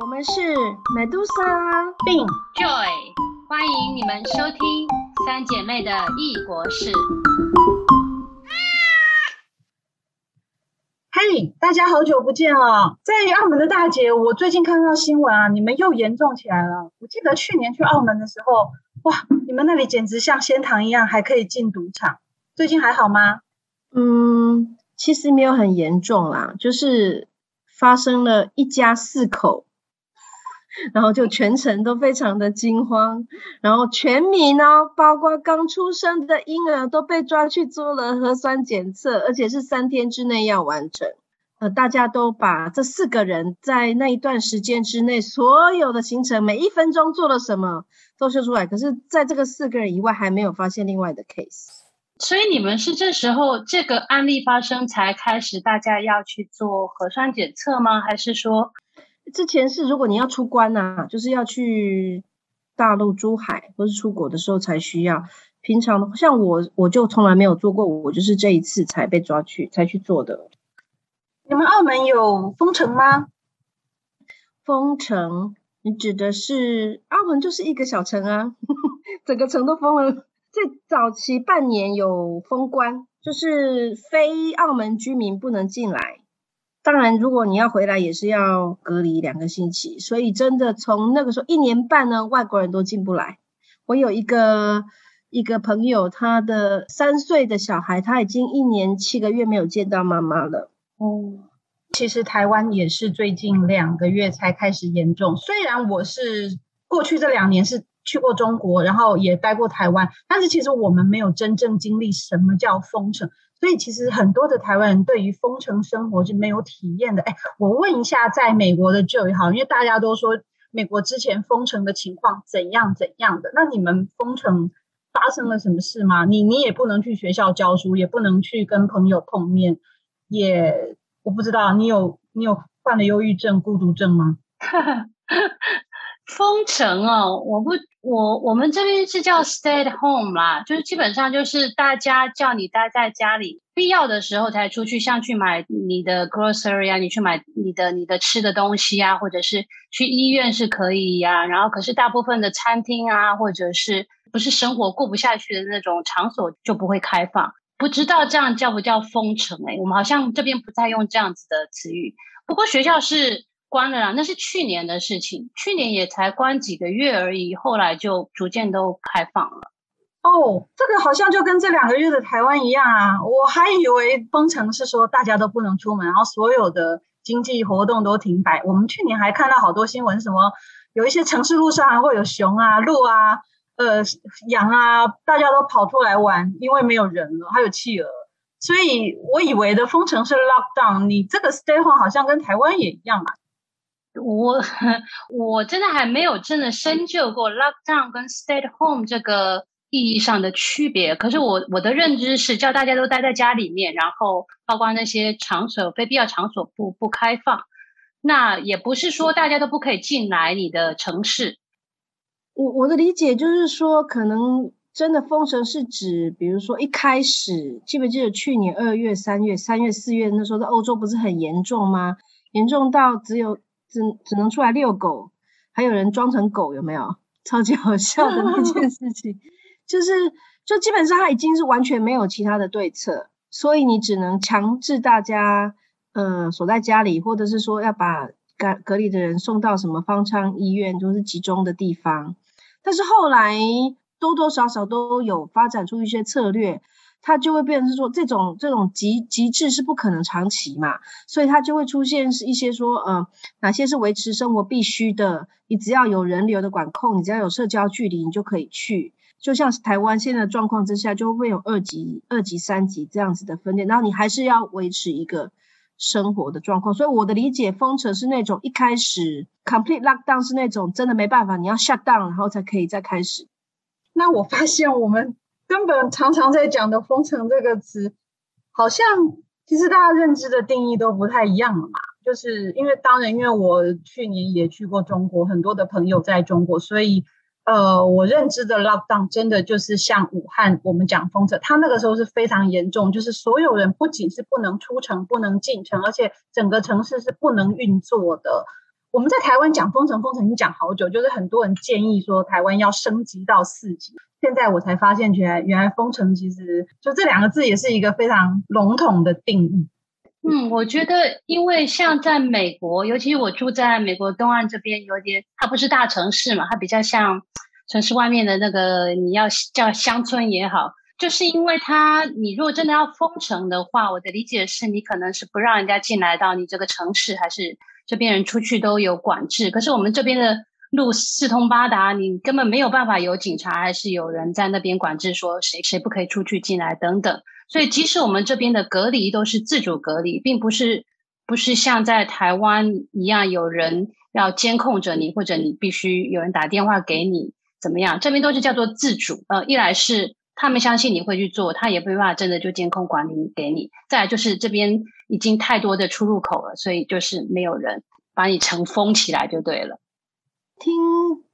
我们是 Medusa 并 Joy，欢迎你们收听三姐妹的异国事。嘿，大家好久不见了！在澳门的大姐，我最近看到新闻啊，你们又严重起来了。我记得去年去澳门的时候，哇，你们那里简直像仙堂一样，还可以进赌场。最近还好吗？嗯，其实没有很严重啦，就是发生了一家四口。然后就全程都非常的惊慌，然后全民哦，包括刚出生的婴儿都被抓去做了核酸检测，而且是三天之内要完成。呃，大家都把这四个人在那一段时间之内所有的行程，每一分钟做了什么都秀出来。可是，在这个四个人以外，还没有发现另外的 case。所以你们是这时候这个案例发生才开始大家要去做核酸检测吗？还是说？之前是，如果你要出关呐，就是要去大陆、珠海或是出国的时候才需要。平常像我，我就从来没有做过，我就是这一次才被抓去才去做的。你们澳门有封城吗？封城，你指的是澳门就是一个小城啊，整个城都封了。在早期半年有封关，就是非澳门居民不能进来。当然，如果你要回来，也是要隔离两个星期。所以，真的从那个时候一年半呢，外国人都进不来。我有一个一个朋友，他的三岁的小孩，他已经一年七个月没有见到妈妈了。哦，其实台湾也是最近两个月才开始严重。虽然我是过去这两年是去过中国，然后也待过台湾，但是其实我们没有真正经历什么叫封城。所以其实很多的台湾人对于封城生活是没有体验的。哎，我问一下，在美国的就也好，因为大家都说美国之前封城的情况怎样怎样的，那你们封城发生了什么事吗？你你也不能去学校教书，也不能去跟朋友碰面，也我不知道你有你有患了忧郁症、孤独症吗？封城哦，我不。我我们这边是叫 stay at home 啦，就是基本上就是大家叫你待在家里，必要的时候才出去，像去买你的 grocery 啊，你去买你的你的吃的东西啊，或者是去医院是可以呀。然后可是大部分的餐厅啊，或者是不是生活过不下去的那种场所就不会开放。不知道这样叫不叫封城？哎，我们好像这边不再用这样子的词语。不过学校是。关了啦，那是去年的事情，去年也才关几个月而已，后来就逐渐都开放了。哦，这个好像就跟这两个月的台湾一样啊，我还以为封城是说大家都不能出门，然后所有的经济活动都停摆。我们去年还看到好多新闻，什么有一些城市路上还会有熊啊、鹿啊、呃羊啊，大家都跑出来玩，因为没有人了，还有企鹅。所以我以为的封城是 lockdown，你这个 stay home 好像跟台湾也一样啊。我 我真的还没有真的深究过 lockdown 跟 stay at home 这个意义上的区别。可是我我的认知是叫大家都待在家里面，然后包括那些场所非必要场所不不开放。那也不是说大家都不可以进来你的城市。我我的理解就是说，可能真的封城是指，比如说一开始记不记得去年二月、三月、三月、四月那时候在欧洲不是很严重吗？严重到只有。只只能出来遛狗，还有人装成狗，有没有？超级好笑的那件事情，就是就基本上他已经是完全没有其他的对策，所以你只能强制大家，呃，锁在家里，或者是说要把隔隔离的人送到什么方舱医院，就是集中的地方。但是后来多多少少都有发展出一些策略。它就会变成是说，这种这种极极致是不可能长期嘛，所以它就会出现是一些说，呃，哪些是维持生活必须的，你只要有人流的管控，你只要有社交距离，你就可以去。就像是台湾现在的状况之下，就会有二级、二级、三级这样子的分裂，然后你还是要维持一个生活的状况。所以我的理解，封城是那种一开始 complete lockdown 是那种真的没办法，你要 shut down，然后才可以再开始。那我发现我们。根本常常在讲的“封城”这个词，好像其实大家认知的定义都不太一样了嘛。就是因为当然，因为我去年也去过中国，很多的朋友在中国，所以呃，我认知的 lockdown 真的就是像武汉我们讲封城，它那个时候是非常严重，就是所有人不仅是不能出城、不能进城，而且整个城市是不能运作的。我们在台湾讲封城，封城已经讲好久，就是很多人建议说台湾要升级到四级。现在我才发现，原来原来封城其实就这两个字也是一个非常笼统的定义。嗯，我觉得，因为像在美国，尤其我住在美国东岸这边，有点它不是大城市嘛，它比较像城市外面的那个，你要叫乡村也好，就是因为它，你如果真的要封城的话，我的理解是你可能是不让人家进来到你这个城市，还是这边人出去都有管制。可是我们这边的路四通八达，你根本没有办法有警察，还是有人在那边管制，说谁谁不可以出去进来等等。所以，即使我们这边的隔离都是自主隔离，并不是不是像在台湾一样有人要监控着你，或者你必须有人打电话给你怎么样？这边都是叫做自主。呃，一来是他们相信你会去做，他也没办法真的就监控管理给你；再来就是这边已经太多的出入口了，所以就是没有人把你城封起来就对了。听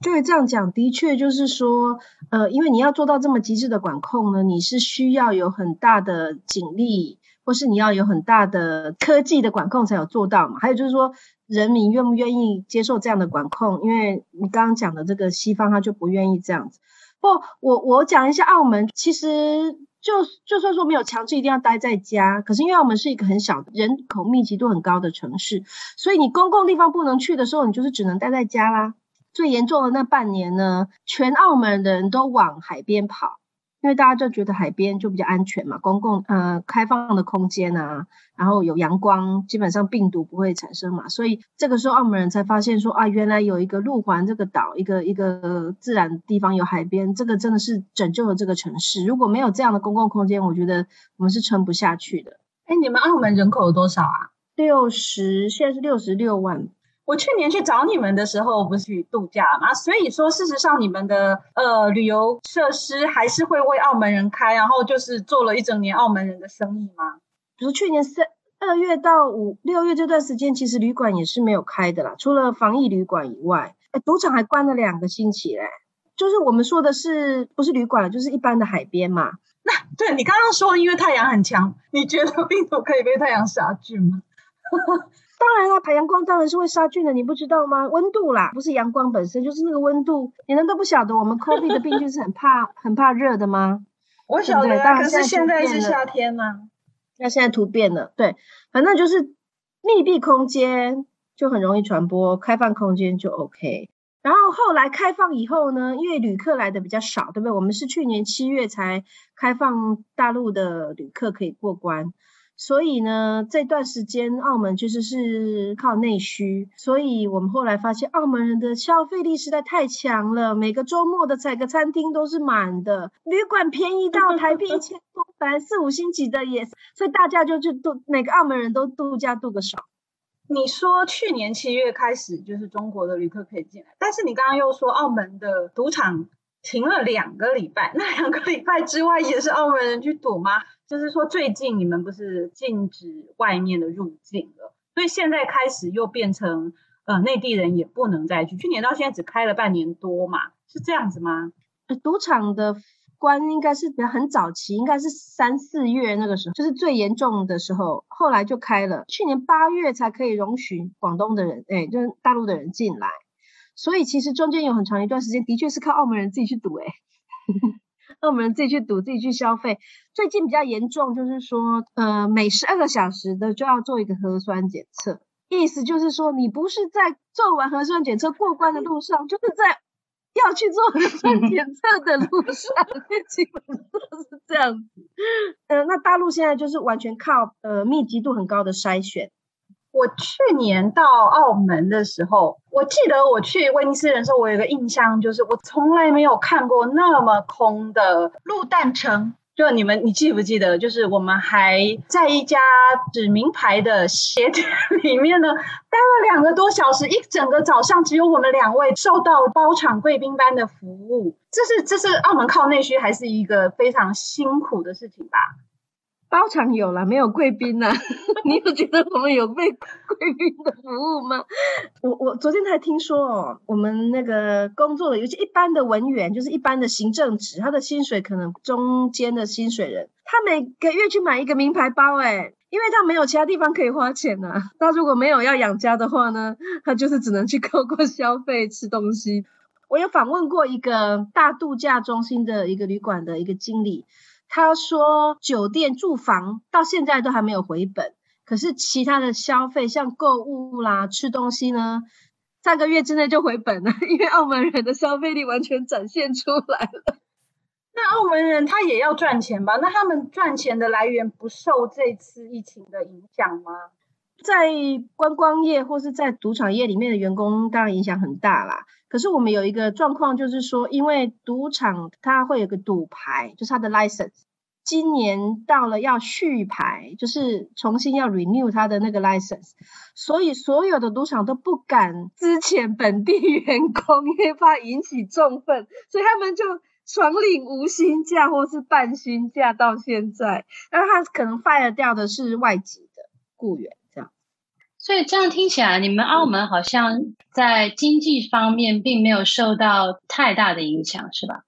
就是这样讲，的确就是说，呃，因为你要做到这么极致的管控呢，你是需要有很大的警力，或是你要有很大的科技的管控才有做到嘛。还有就是说，人民愿不愿意接受这样的管控？因为你刚刚讲的这个西方，他就不愿意这样子。不，我我讲一下澳门，其实就就算说没有强制一定要待在家，可是因为澳门是一个很小、人口密集度很高的城市，所以你公共地方不能去的时候，你就是只能待在家啦。最严重的那半年呢，全澳门的人都往海边跑，因为大家就觉得海边就比较安全嘛，公共呃开放的空间啊，然后有阳光，基本上病毒不会产生嘛，所以这个时候澳门人才发现说啊，原来有一个路环这个岛，一个一个自然地方有海边，这个真的是拯救了这个城市。如果没有这样的公共空间，我觉得我们是撑不下去的。哎，你们澳门人口有多少啊？六十，现在是六十六万。我去年去找你们的时候，不是去度假嘛，所以说事实上你们的呃旅游设施还是会为澳门人开，然后就是做了一整年澳门人的生意吗？比如去年三二月到五六月这段时间，其实旅馆也是没有开的啦，除了防疫旅馆以外，哎，赌场还关了两个星期嘞。就是我们说的是不是旅馆，就是一般的海边嘛。那对你刚刚说，因为太阳很强，你觉得病毒可以被太阳杀菌吗？当然啦，排阳光当然是会杀菌的，你不知道吗？温度啦，不是阳光本身，就是那个温度。你难道不晓得我们 COVID 的病菌是很怕 很怕热的吗？我晓得啊，可是现在是夏天嘛，那现在突变了，对，反正就是密闭空间就很容易传播，开放空间就 OK。然后后来开放以后呢，因为旅客来的比较少，对不对？我们是去年七月才开放大陆的旅客可以过关。所以呢，这段时间澳门其实是靠内需，所以我们后来发现澳门人的消费力实在太强了，每个周末的采个餐厅都是满的，旅馆便宜到台币一千多，本来四五星级的也，所以大家就去度，每个澳门人都度假度个爽。你说去年七月开始就是中国的旅客可以进来，但是你刚刚又说澳门的赌场停了两个礼拜，那两个礼拜之外也是澳门人去赌吗？就是说，最近你们不是禁止外面的入境了，所以现在开始又变成，呃，内地人也不能再去。去年到现在只开了半年多嘛，是这样子吗？赌场的关应该是很早期，应该是三四月那个时候，就是最严重的时候，后来就开了。去年八月才可以容许广东的人，哎，就是大陆的人进来，所以其实中间有很长一段时间，的确是靠澳门人自己去赌，哎。那我们自己去赌，自己去消费。最近比较严重，就是说，呃，每十二个小时的就要做一个核酸检测，意思就是说，你不是在做完核酸检测过关的路上，就是在要去做核酸检测的路上，基本都是这样子。呃，那大陆现在就是完全靠呃密集度很高的筛选。我去年到澳门的时候，我记得我去威尼斯人的时候，我有个印象，就是我从来没有看过那么空的鹿蛋城。就你们，你记不记得？就是我们还在一家指名牌的鞋店 里面呢，待了两个多小时，一整个早上只有我们两位受到包场贵宾般的服务。这是这是澳门靠内需，还是一个非常辛苦的事情吧？包场有了，没有贵宾呢？你有觉得我们有被贵宾的服务吗？我我昨天才听说哦，我们那个工作的，尤其一般的文员，就是一般的行政职，他的薪水可能中间的薪水人，他每个月去买一个名牌包，哎，因为他没有其他地方可以花钱呐。他如果没有要养家的话呢，他就是只能去购购消费吃东西。我有访问过一个大度假中心的一个旅馆的一个经理，他说酒店住房到现在都还没有回本，可是其他的消费像购物啦、吃东西呢。三个月之内就回本了，因为澳门人的消费力完全展现出来了。那澳门人他也要赚钱吧？那他们赚钱的来源不受这次疫情的影响吗？在观光业或是在赌场业里面的员工当然影响很大啦。可是我们有一个状况，就是说，因为赌场它会有个赌牌，就是它的 license。今年到了要续牌，就是重新要 renew 它的那个 license，所以所有的赌场都不敢支遣本地员工，因为怕引起重愤，所以他们就爽领无薪假或是半薪假到现在。那他可能 fire 掉的是外籍的雇员，所以这样听起来，你们澳门好像在经济方面并没有受到太大的影响，是吧？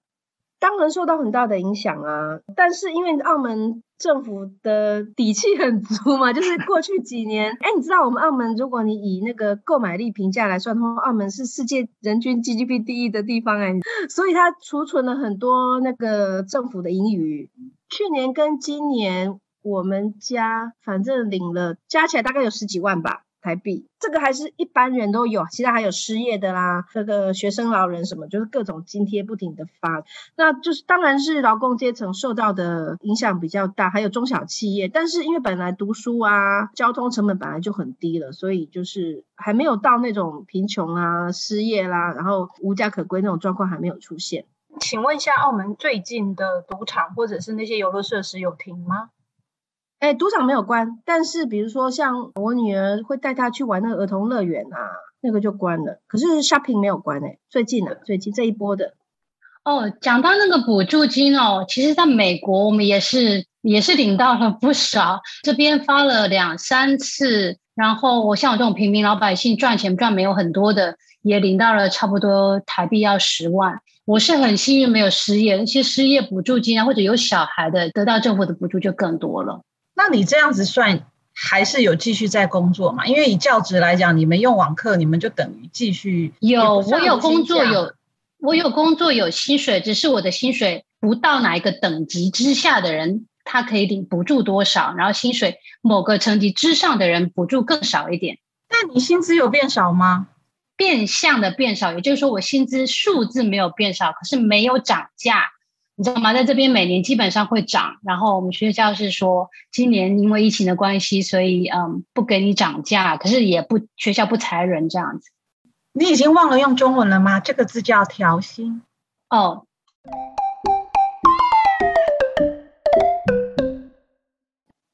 当然受到很大的影响啊，但是因为澳门政府的底气很足嘛，就是过去几年，哎，你知道我们澳门，如果你以那个购买力评价来算的话，澳门是世界人均 GDP 第一的地方哎，所以它储存了很多那个政府的盈余。去年跟今年，我们家反正领了加起来大概有十几万吧。台币，这个还是一般人都有，其他还有失业的啦，这个学生、老人什么，就是各种津贴不停的发，那就是当然是劳工阶层受到的影响比较大，还有中小企业，但是因为本来读书啊，交通成本本来就很低了，所以就是还没有到那种贫穷啊、失业啦，然后无家可归那种状况还没有出现。请问一下，澳门最近的赌场或者是那些游乐设施有停吗？哎，赌场没有关，但是比如说像我女儿会带她去玩那个儿童乐园啊，那个就关了。可是 shopping 没有关哎，最近啊，最近这一波的。哦，讲到那个补助金哦，其实在美国我们也是也是领到了不少，这边发了两三次，然后我像我这种平民老百姓赚钱赚没有很多的，也领到了差不多台币要十万。我是很幸运没有失业，那些失业补助金啊，或者有小孩的得到政府的补助就更多了。那你这样子算还是有继续在工作嘛？因为以教职来讲，你们用网课，你们就等于继续有。我有工作，有我有工作，有薪水，只是我的薪水不到哪一个等级之下的人，他可以领补助多少，然后薪水某个层级之上的人补助更少一点。那你薪资有变少吗？变相的变少，也就是说我薪资数字没有变少，可是没有涨价。你知道吗？在这边每年基本上会涨，然后我们学校是说，今年因为疫情的关系，所以嗯不给你涨价，可是也不学校不裁人这样子。你已经忘了用中文了吗？这个字叫调薪哦。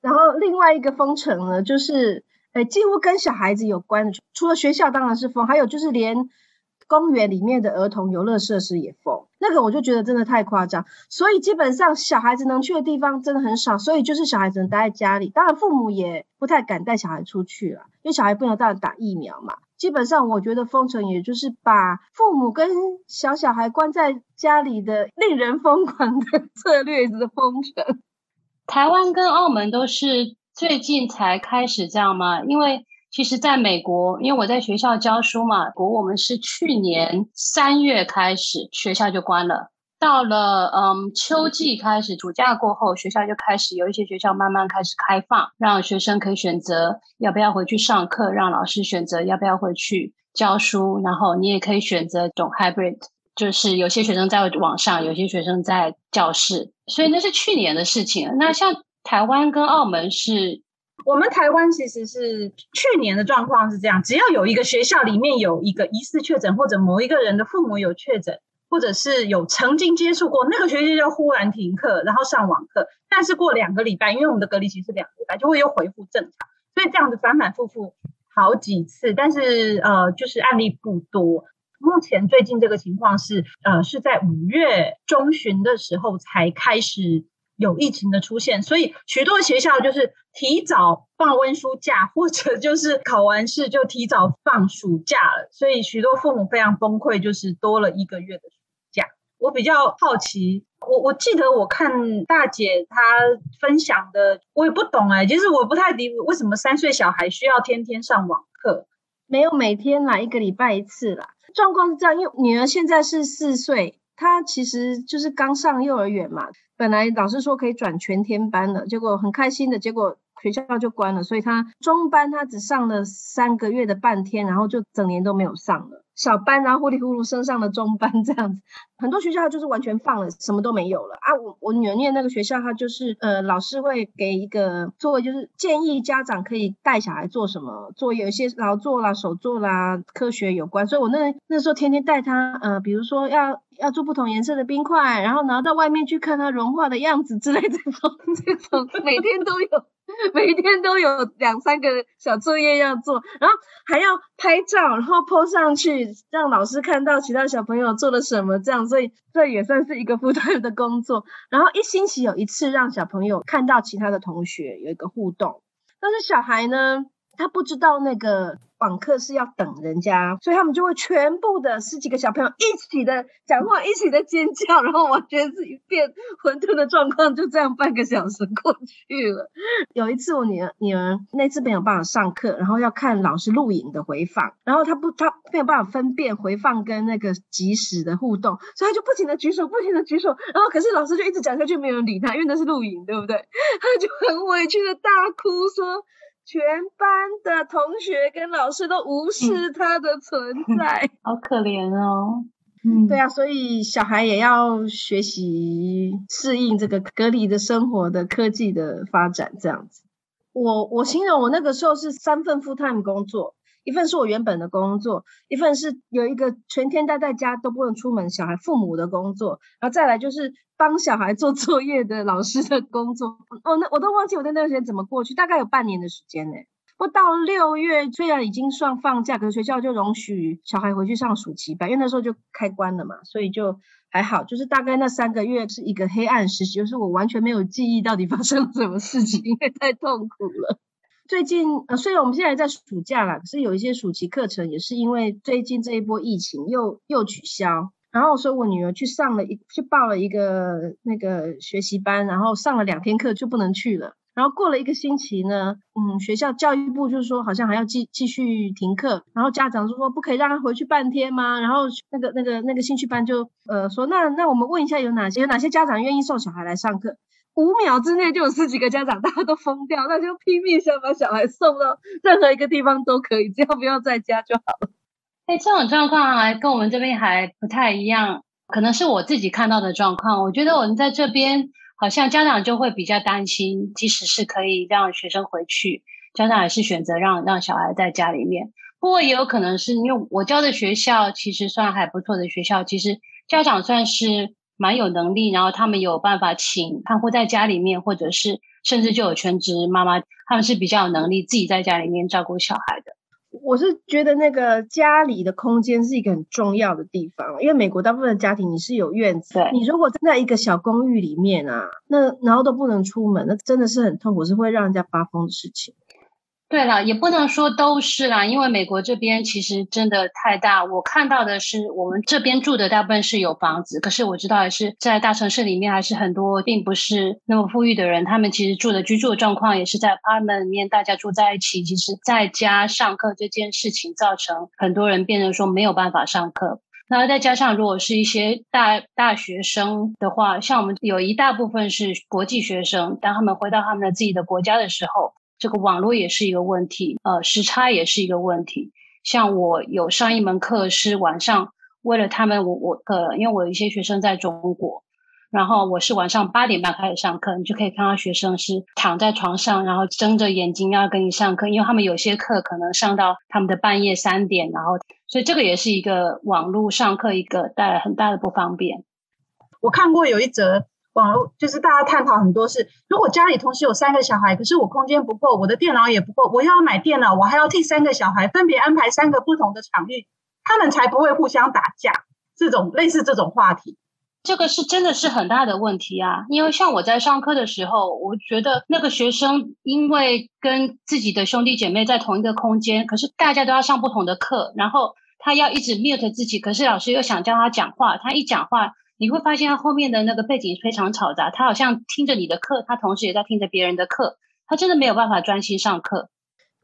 然后另外一个封城呢，就是诶几乎跟小孩子有关的，除了学校当然是封，还有就是连。公园里面的儿童游乐设施也封，那个我就觉得真的太夸张，所以基本上小孩子能去的地方真的很少，所以就是小孩子能待在家里，当然父母也不太敢带小孩出去了，因为小孩不能带打疫苗嘛。基本上我觉得封城也就是把父母跟小小孩关在家里的令人疯狂的 策略的封城。台湾跟澳门都是最近才开始这样吗？因为。其实，在美国，因为我在学校教书嘛，国我们是去年三月开始学校就关了，到了嗯秋季开始，暑假过后，学校就开始有一些学校慢慢开始开放，让学生可以选择要不要回去上课，让老师选择要不要回去教书，然后你也可以选择种 hybrid，就是有些学生在网上，有些学生在教室，所以那是去年的事情。那像台湾跟澳门是。我们台湾其实是去年的状况是这样：只要有一个学校里面有一个疑似确诊，或者某一个人的父母有确诊，或者是有曾经接触过，那个学期就忽然停课，然后上网课。但是过两个礼拜，因为我们的隔离期是两个礼拜，就会又恢复正常。所以这样子反反复复好几次，但是呃，就是案例不多。目前最近这个情况是呃，是在五月中旬的时候才开始。有疫情的出现，所以许多学校就是提早放温书假，或者就是考完试就提早放暑假了。所以许多父母非常崩溃，就是多了一个月的暑假。我比较好奇，我我记得我看大姐她分享的，我也不懂哎，其实我不太理解为什么三岁小孩需要天天上网课，没有每天来，一个礼拜一次啦。状况是这样，因为女儿现在是四岁，他其实就是刚上幼儿园嘛，本来老师说可以转全天班的，结果很开心的结果。学校就关了，所以他中班他只上了三个月的半天，然后就整年都没有上了。小班然后糊里糊涂升上了中班这样子，很多学校就是完全放了，什么都没有了啊！我我女儿念那个学校，她就是呃老师会给一个作为，就是建议家长可以带小孩做什么作业，有一些劳作啦、手作啦、科学有关，所以我那那时候天天带他，呃，比如说要要做不同颜色的冰块，然后拿到外面去看它融化的样子之类这种这种，每天都有。每一天都有两三个小作业要做，然后还要拍照，然后 po 上去，让老师看到其他小朋友做了什么，这样，所以这也算是一个负担的工作。然后一星期有一次让小朋友看到其他的同学有一个互动，但是小孩呢，他不知道那个。网课是要等人家，所以他们就会全部的十几个小朋友一起的讲话，一起的尖叫，然后完全是一片混沌的状况，就这样半个小时过去了。有一次我女儿女儿那次没有办法上课，然后要看老师录影的回放，然后他不他没有办法分辨回放跟那个即时的互动，所以他就不停的举手，不停的举手，然后可是老师就一直讲下去，没有人理他，因为那是录影，对不对？他就很委屈的大哭说。全班的同学跟老师都无视他的存在，好可怜哦。嗯，对啊，所以小孩也要学习适应这个隔离的生活的科技的发展，这样子。我我形容我那个时候是三份 full time 工作。一份是我原本的工作，一份是有一个全天待在家都不能出门小孩父母的工作，然后再来就是帮小孩做作业的老师的工作。哦，那我都忘记我在那段时间怎么过去，大概有半年的时间呢。不到六月，虽然已经算放假，可是学校就容许小孩回去上暑期班，因为那时候就开关了嘛，所以就还好。就是大概那三个月是一个黑暗时期，就是我完全没有记忆到底发生了什么事情，因为太痛苦了。最近呃，虽然我们现在在暑假了，可是有一些暑期课程也是因为最近这一波疫情又又取消。然后所以我女儿去上了一去报了一个那个学习班，然后上了两天课就不能去了。然后过了一个星期呢，嗯，学校教育部就是说好像还要继继续停课，然后家长就说不可以让他回去半天吗？然后那个那个那个兴趣班就呃说那那我们问一下有哪些有哪些家长愿意送小孩来上课？五秒之内就有十几个家长，大家都疯掉，那就拼命想把小孩送到任何一个地方都可以，只要不要在家就好了。哎，这种状况还跟我们这边还不太一样，可能是我自己看到的状况。我觉得我们在这边好像家长就会比较担心，即使是可以让学生回去，家长还是选择让让小孩在家里面。不过也有可能是因为我教的学校其实算还不错的学校，其实家长算是。蛮有能力，然后他们有办法请看护在家里面，或者是甚至就有全职妈妈，他们是比较有能力自己在家里面照顾小孩的。我是觉得那个家里的空间是一个很重要的地方，因为美国大部分的家庭你是有院子，你如果站在一个小公寓里面啊，那然后都不能出门，那真的是很痛苦，是会让人家发疯的事情。对了，也不能说都是啦，因为美国这边其实真的太大。我看到的是，我们这边住的大部分是有房子，可是我知道也是在大城市里面，还是很多并不是那么富裕的人，他们其实住的居住的状况也是在 apartment 里面，大家住在一起。其实在家上课这件事情，造成很多人变成说没有办法上课。那再加上如果是一些大大学生的话，像我们有一大部分是国际学生，当他们回到他们的自己的国家的时候。这个网络也是一个问题，呃，时差也是一个问题。像我有上一门课是晚上，为了他们，我我呃，因为我有一些学生在中国，然后我是晚上八点半开始上课，你就可以看到学生是躺在床上，然后睁着眼睛要跟你上课，因为他们有些课可能上到他们的半夜三点，然后所以这个也是一个网络上课一个带来很大的不方便。我看过有一则。网络就是大家探讨很多是，如果家里同时有三个小孩，可是我空间不够，我的电脑也不够，我要买电脑，我还要替三个小孩分别安排三个不同的场域，他们才不会互相打架。这种类似这种话题，这个是真的是很大的问题啊！因为像我在上课的时候，我觉得那个学生因为跟自己的兄弟姐妹在同一个空间，可是大家都要上不同的课，然后他要一直 mute 自己，可是老师又想叫他讲话，他一讲话。你会发现他后面的那个背景非常嘈杂，他好像听着你的课，他同时也在听着别人的课，他真的没有办法专心上课。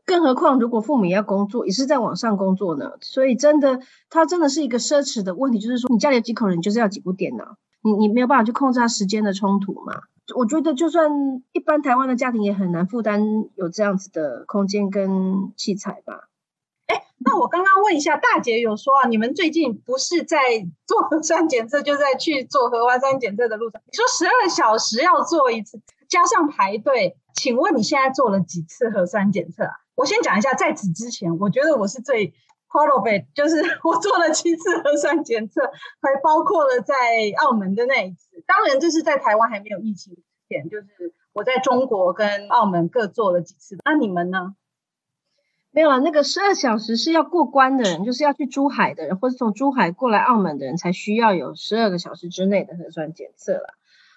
更何况，如果父母要工作，也是在网上工作呢，所以真的，他真的是一个奢侈的问题。就是说，你家里有几口人，就是要几部电脑，你你没有办法去控制他时间的冲突嘛？我觉得，就算一般台湾的家庭也很难负担有这样子的空间跟器材吧。那我刚刚问一下，大姐有说啊，你们最近不是在做核酸检测，就在去做核酸检测的路上。你说十二小时要做一次，加上排队，请问你现在做了几次核酸检测啊？我先讲一下，在此之前，我觉得我是最 proud of it，就是 我做了七次核酸检测，还包括了在澳门的那一次。当然，这是在台湾还没有疫情之前，就是我在中国跟澳门各做了几次。那你们呢？没有啊，那个十二小时是要过关的人，就是要去珠海的人，或者从珠海过来澳门的人才需要有十二个小时之内的核酸检测了。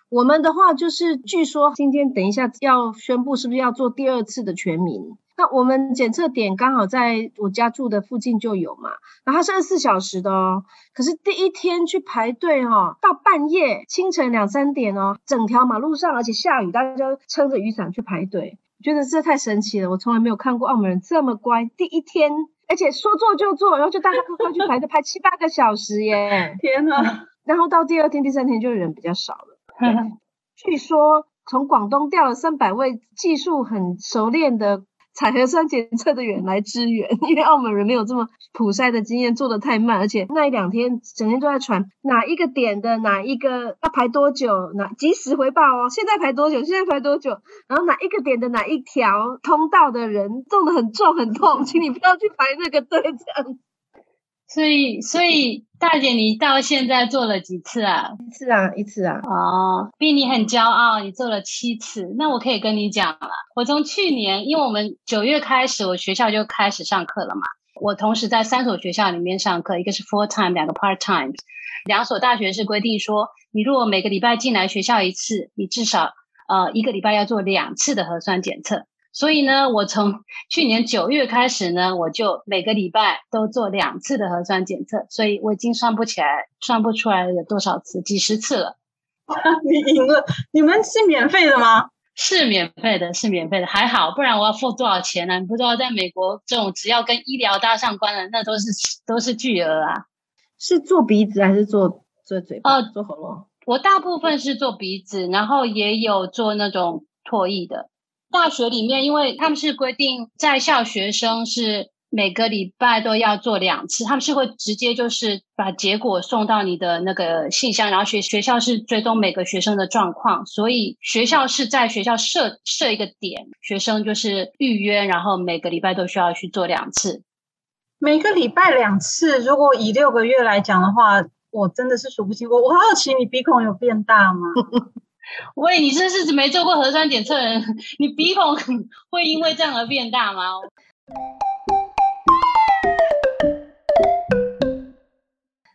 我们的话就是，据说今天等一下要宣布，是不是要做第二次的全民？那我们检测点刚好在我家住的附近就有嘛，然后是二十四小时的哦。可是第一天去排队哦，到半夜清晨两三点哦，整条马路上而且下雨，大家撑着雨伞去排队，觉得这太神奇了。我从来没有看过澳门人这么乖，第一天而且说做就做，然后就大家快快去排队，排七八个小时耶！天哪！然后到第二天、第三天就人比较少了。据说从广东调了三百位技术很熟练的。采核酸检测的员来支援，因为澳门人没有这么普筛的经验，做的太慢，而且那一两天整天都在传哪一个点的哪一个要排多久，哪及时回报哦，现在排多久，现在排多久，然后哪一个点的哪一条通道的人中的很重很痛，请你不要去排那个队，这样。所以，所以大姐，你到现在做了几次啊？一次啊，一次啊。哦，比你很骄傲，你做了七次。那我可以跟你讲了，我从去年，因为我们九月开始，我学校就开始上课了嘛。我同时在三所学校里面上课，一个是 full time，两个 part time。两所大学是规定说，你如果每个礼拜进来学校一次，你至少呃一个礼拜要做两次的核酸检测。所以呢，我从去年九月开始呢，我就每个礼拜都做两次的核酸检测，所以我已经算不起来，算不出来有多少次，几十次了。你赢了！你们是免费的吗？是免费的，是免费的，还好，不然我要付多少钱呢？你不知道，在美国这种只要跟医疗搭上关的，那都是都是巨额啊。是做鼻子还是做做嘴巴？哦，做喉咙。我大部分是做鼻子，然后也有做那种唾液的。大学里面，因为他们是规定在校学生是每个礼拜都要做两次，他们是会直接就是把结果送到你的那个信箱，然后学学校是追踪每个学生的状况，所以学校是在学校设设一个点，学生就是预约，然后每个礼拜都需要去做两次。每个礼拜两次，如果以六个月来讲的话，我真的是数不清。我我好奇，你鼻孔有变大吗？喂，你这是没做过核酸检测人，你鼻孔会因为这样而变大吗？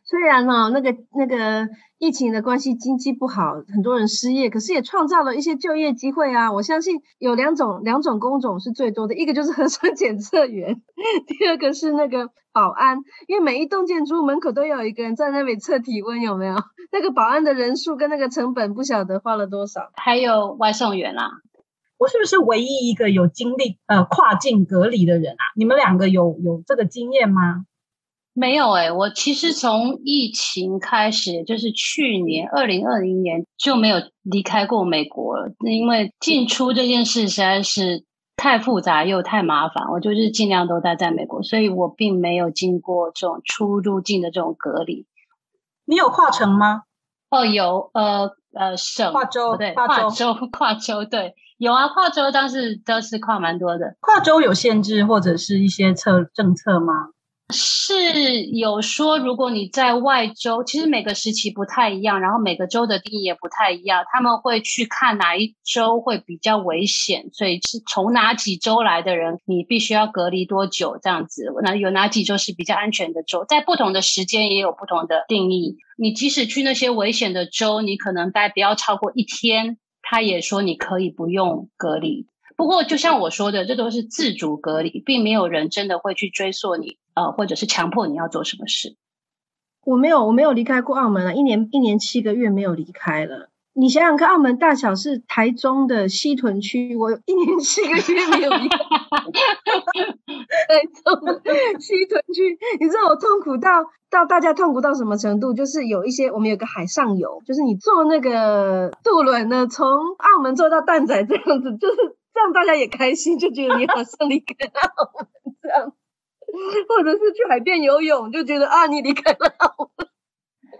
虽然哦，那个那个疫情的关系，经济不好，很多人失业，可是也创造了一些就业机会啊。我相信有两种两种工种是最多的，一个就是核酸检测员，第二个是那个保安，因为每一栋建筑门口都有一个人在那里测体温，有没有？那个保安的人数跟那个成本不晓得花了多少。还有外送员啦，我是不是唯一一个有经历呃跨境隔离的人啊？你们两个有有这个经验吗？没有哎，我其实从疫情开始，就是去年二零二零年就没有离开过美国了，因为进出这件事实在是太复杂又太麻烦，我就是尽量都待在美国，所以我并没有经过这种出入境的这种隔离。你有跨城吗？哦，有，呃呃，省跨州对，跨州跨州对，有啊，跨州当时都是跨蛮多的。跨州有限制或者是一些策政策吗？是有说，如果你在外州，其实每个时期不太一样，然后每个州的定义也不太一样，他们会去看哪一州会比较危险，所以是从哪几州来的人，你必须要隔离多久这样子。那有哪几州是比较安全的州，在不同的时间也有不同的定义。你即使去那些危险的州，你可能待不要超过一天，他也说你可以不用隔离。不过就像我说的，这都是自主隔离，并没有人真的会去追溯你。呃，或者是强迫你要做什么事？我没有，我没有离开过澳门了，一年一年七个月没有离开了。你想想看，澳门大小是台中的西屯区，我一年七个月没有离开台中的西屯区。你知道我痛苦到到大家痛苦到什么程度？就是有一些我们有个海上游，就是你坐那个渡轮呢，从澳门坐到蛋仔这样子，就是这样，大家也开心，就觉得你好像离开澳门这样。或者是去海边游泳，就觉得啊，你离开了澳门。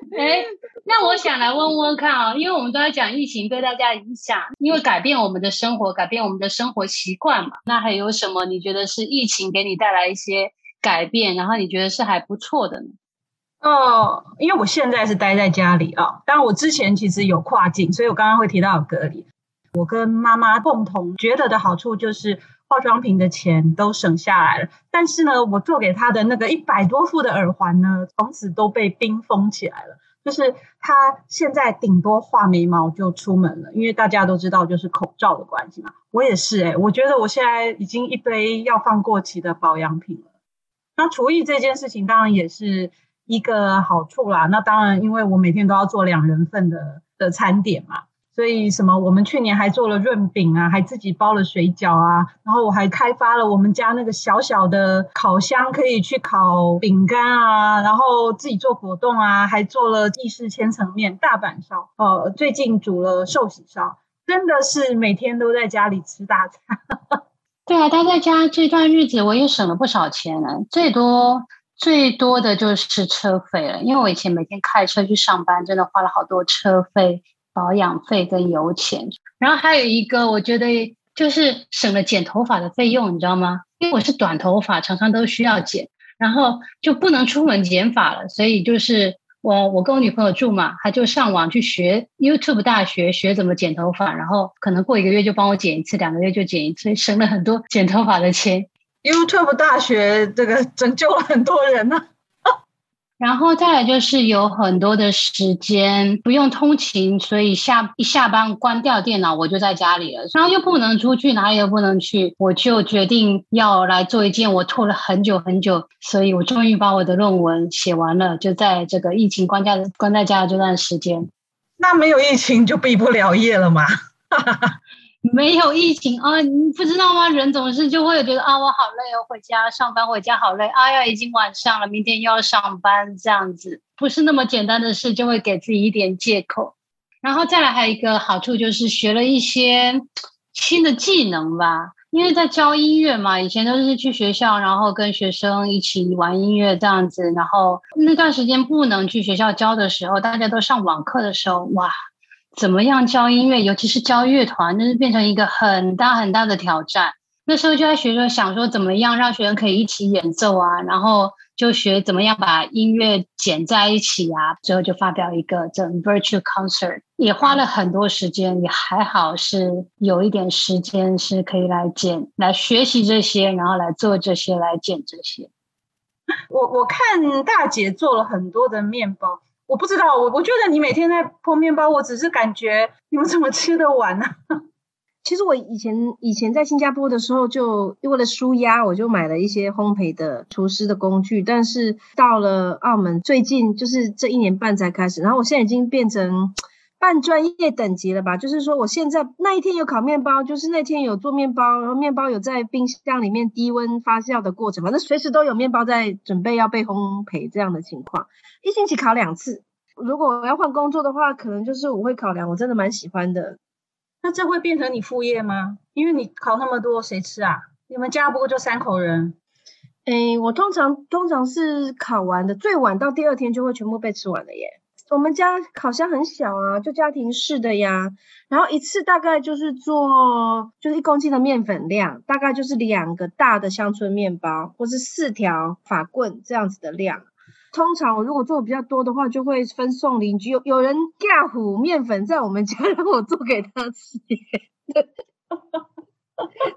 哎，那我想来问问看啊，因为我们都在讲疫情对大家影响，因为改变我们的生活，改变我们的生活习惯嘛。那还有什么你觉得是疫情给你带来一些改变，然后你觉得是还不错的呢？哦，因为我现在是待在家里啊，当然我之前其实有跨境，所以我刚刚会提到隔离。我跟妈妈共同觉得的好处就是。化妆品的钱都省下来了，但是呢，我做给他的那个一百多副的耳环呢，从此都被冰封起来了。就是他现在顶多画眉毛就出门了，因为大家都知道就是口罩的关系嘛。我也是哎，我觉得我现在已经一堆要放过期的保养品了。那厨艺这件事情当然也是一个好处啦。那当然，因为我每天都要做两人份的的餐点嘛。所以什么？我们去年还做了润饼啊，还自己包了水饺啊，然后我还开发了我们家那个小小的烤箱，可以去烤饼干啊，然后自己做果冻啊，还做了意式千层面、大阪烧。哦，最近煮了寿喜烧，真的是每天都在家里吃大餐。对啊，待在家这段日子，我也省了不少钱呢。最多最多的就是车费了，因为我以前每天开车去上班，真的花了好多车费。保养费跟油钱，然后还有一个，我觉得就是省了剪头发的费用，你知道吗？因为我是短头发，常常都需要剪，然后就不能出门剪发了，所以就是我我跟我女朋友住嘛，她就上网去学 YouTube 大学学怎么剪头发，然后可能过一个月就帮我剪一次，两个月就剪一次，省了很多 剪头发的钱。YouTube 大学这个拯救了很多人呢。然后再来就是有很多的时间不用通勤，所以下一下班关掉电脑，我就在家里了。然后又不能出去，哪里都不能去，我就决定要来做一件我拖了很久很久，所以我终于把我的论文写完了。就在这个疫情关家关在家的这段时间，那没有疫情就毕不了业了吗？没有疫情啊，你不知道吗？人总是就会觉得啊，我好累哦，回家上班回家好累。哎呀，已经晚上了，明天又要上班，这样子不是那么简单的事，就会给自己一点借口。然后再来还有一个好处就是学了一些新的技能吧，因为在教音乐嘛，以前都是去学校，然后跟学生一起玩音乐这样子。然后那段时间不能去学校教的时候，大家都上网课的时候，哇。怎么样教音乐，尤其是教乐团，那是变成一个很大很大的挑战。那时候就在学着想说，怎么样让学生可以一起演奏啊，然后就学怎么样把音乐剪在一起啊。最后就发表一个这 virtual concert，也花了很多时间，也还好是有一点时间是可以来剪、来学习这些，然后来做这些、来剪这些。我我看大姐做了很多的面包。我不知道，我我觉得你每天在剖面包，我只是感觉你们怎么吃得完呢？其实我以前以前在新加坡的时候，就为了舒压，我就买了一些烘焙的厨师的工具。但是到了澳门，最近就是这一年半才开始，然后我现在已经变成半专业等级了吧？就是说，我现在那一天有烤面包，就是那天有做面包，然后面包有在冰箱里面低温发酵的过程，反正随时都有面包在准备要被烘焙这样的情况。一星期烤两次，如果我要换工作的话，可能就是我会考量。我真的蛮喜欢的。那这会变成你副业吗？因为你烤那么多，谁吃啊？你们家不过就三口人。诶，我通常通常是烤完的，最晚到第二天就会全部被吃完了耶。我们家烤箱很小啊，就家庭式的呀。然后一次大概就是做，就是一公斤的面粉量，大概就是两个大的乡村面包，或是四条法棍这样子的量。通常我如果做的比较多的话，就会分送邻居。有有人架虎面粉在我们家，让我做给他吃。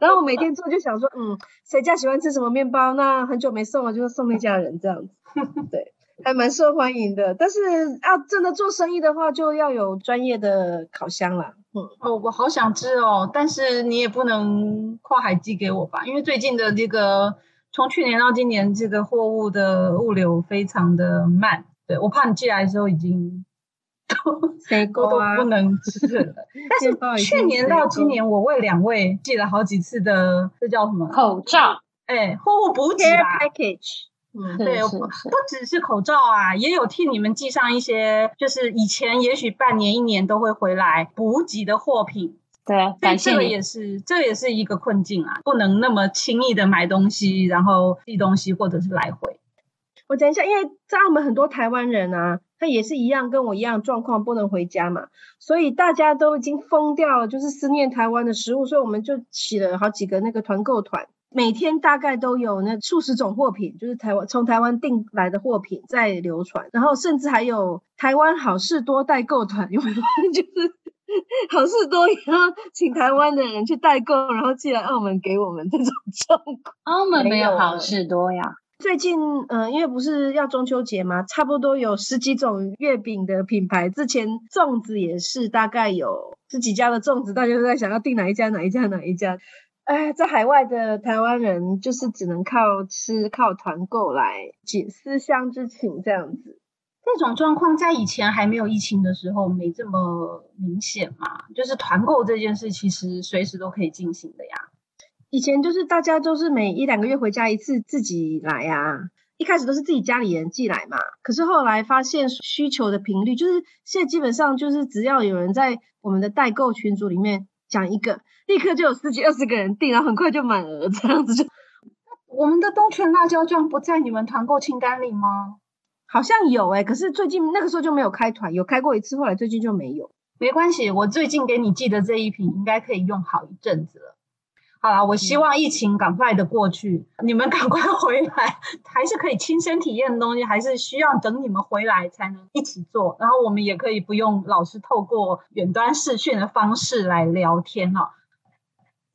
然后我每天做就想说，嗯，谁家喜欢吃什么面包？那很久没送了，就送那家人这样子。对，还蛮受欢迎的。但是要真的做生意的话，就要有专业的烤箱了。嗯，哦，我好想吃哦，但是你也不能跨海寄给我吧？因为最近的这个。从去年到今年，这个货物的物流非常的慢，对我怕你寄来的时候已经 都谁都都不能吃了。但是去年到今年，我为两位寄了好几次的，这叫什么口罩？哎，货物补给吧，package。嗯，对，不只是口罩啊，也有替你们寄上一些，就是以前也许半年、一年都会回来补给的货品。对，感谢。这个也是，这也是一个困境啊，不能那么轻易的买东西，然后寄东西，或者是来回。我讲一下，因为在澳门很多台湾人啊，他也是一样，跟我一样状况，不能回家嘛，所以大家都已经疯掉了，就是思念台湾的食物，所以我们就起了好几个那个团购团。每天大概都有那数十种货品，就是台湾从台湾订来的货品在流传，然后甚至还有台湾好事多代购团，有没有？就是好事多也要请台湾的人去代购，然后寄来澳门给我们这种状况。澳门没有好事多呀。最近，嗯，因为不是要中秋节嘛，差不多有十几种月饼的品牌。之前粽子也是，大概有十几家的粽子，大家都在想要订哪一家，哪一家，哪一家。哎，在海外的台湾人就是只能靠吃、靠团购来解思乡之情，这样子。这种状况在以前还没有疫情的时候没这么明显嘛？就是团购这件事其实随时都可以进行的呀。以前就是大家都是每一两个月回家一次，自己来呀。一开始都是自己家里人寄来嘛。可是后来发现需求的频率，就是现在基本上就是只要有人在我们的代购群组里面讲一个。立刻就有十几二十个人订，然后很快就满额，这样子就。我们的东泉辣椒酱不在你们团购清单里吗？好像有哎，可是最近那个时候就没有开团，有开过一次，后来最近就没有。没关系，我最近给你寄的这一瓶应该可以用好一阵子了。好了，我希望疫情赶快的过去，你们赶快回来，还是可以亲身体验的东西，还是需要等你们回来才能一起做。然后我们也可以不用老是透过远端视讯的方式来聊天了。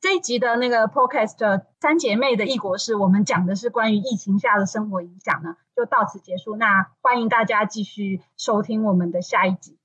这一集的那个 podcast 三姐妹的异国事，我们讲的是关于疫情下的生活影响呢，就到此结束。那欢迎大家继续收听我们的下一集。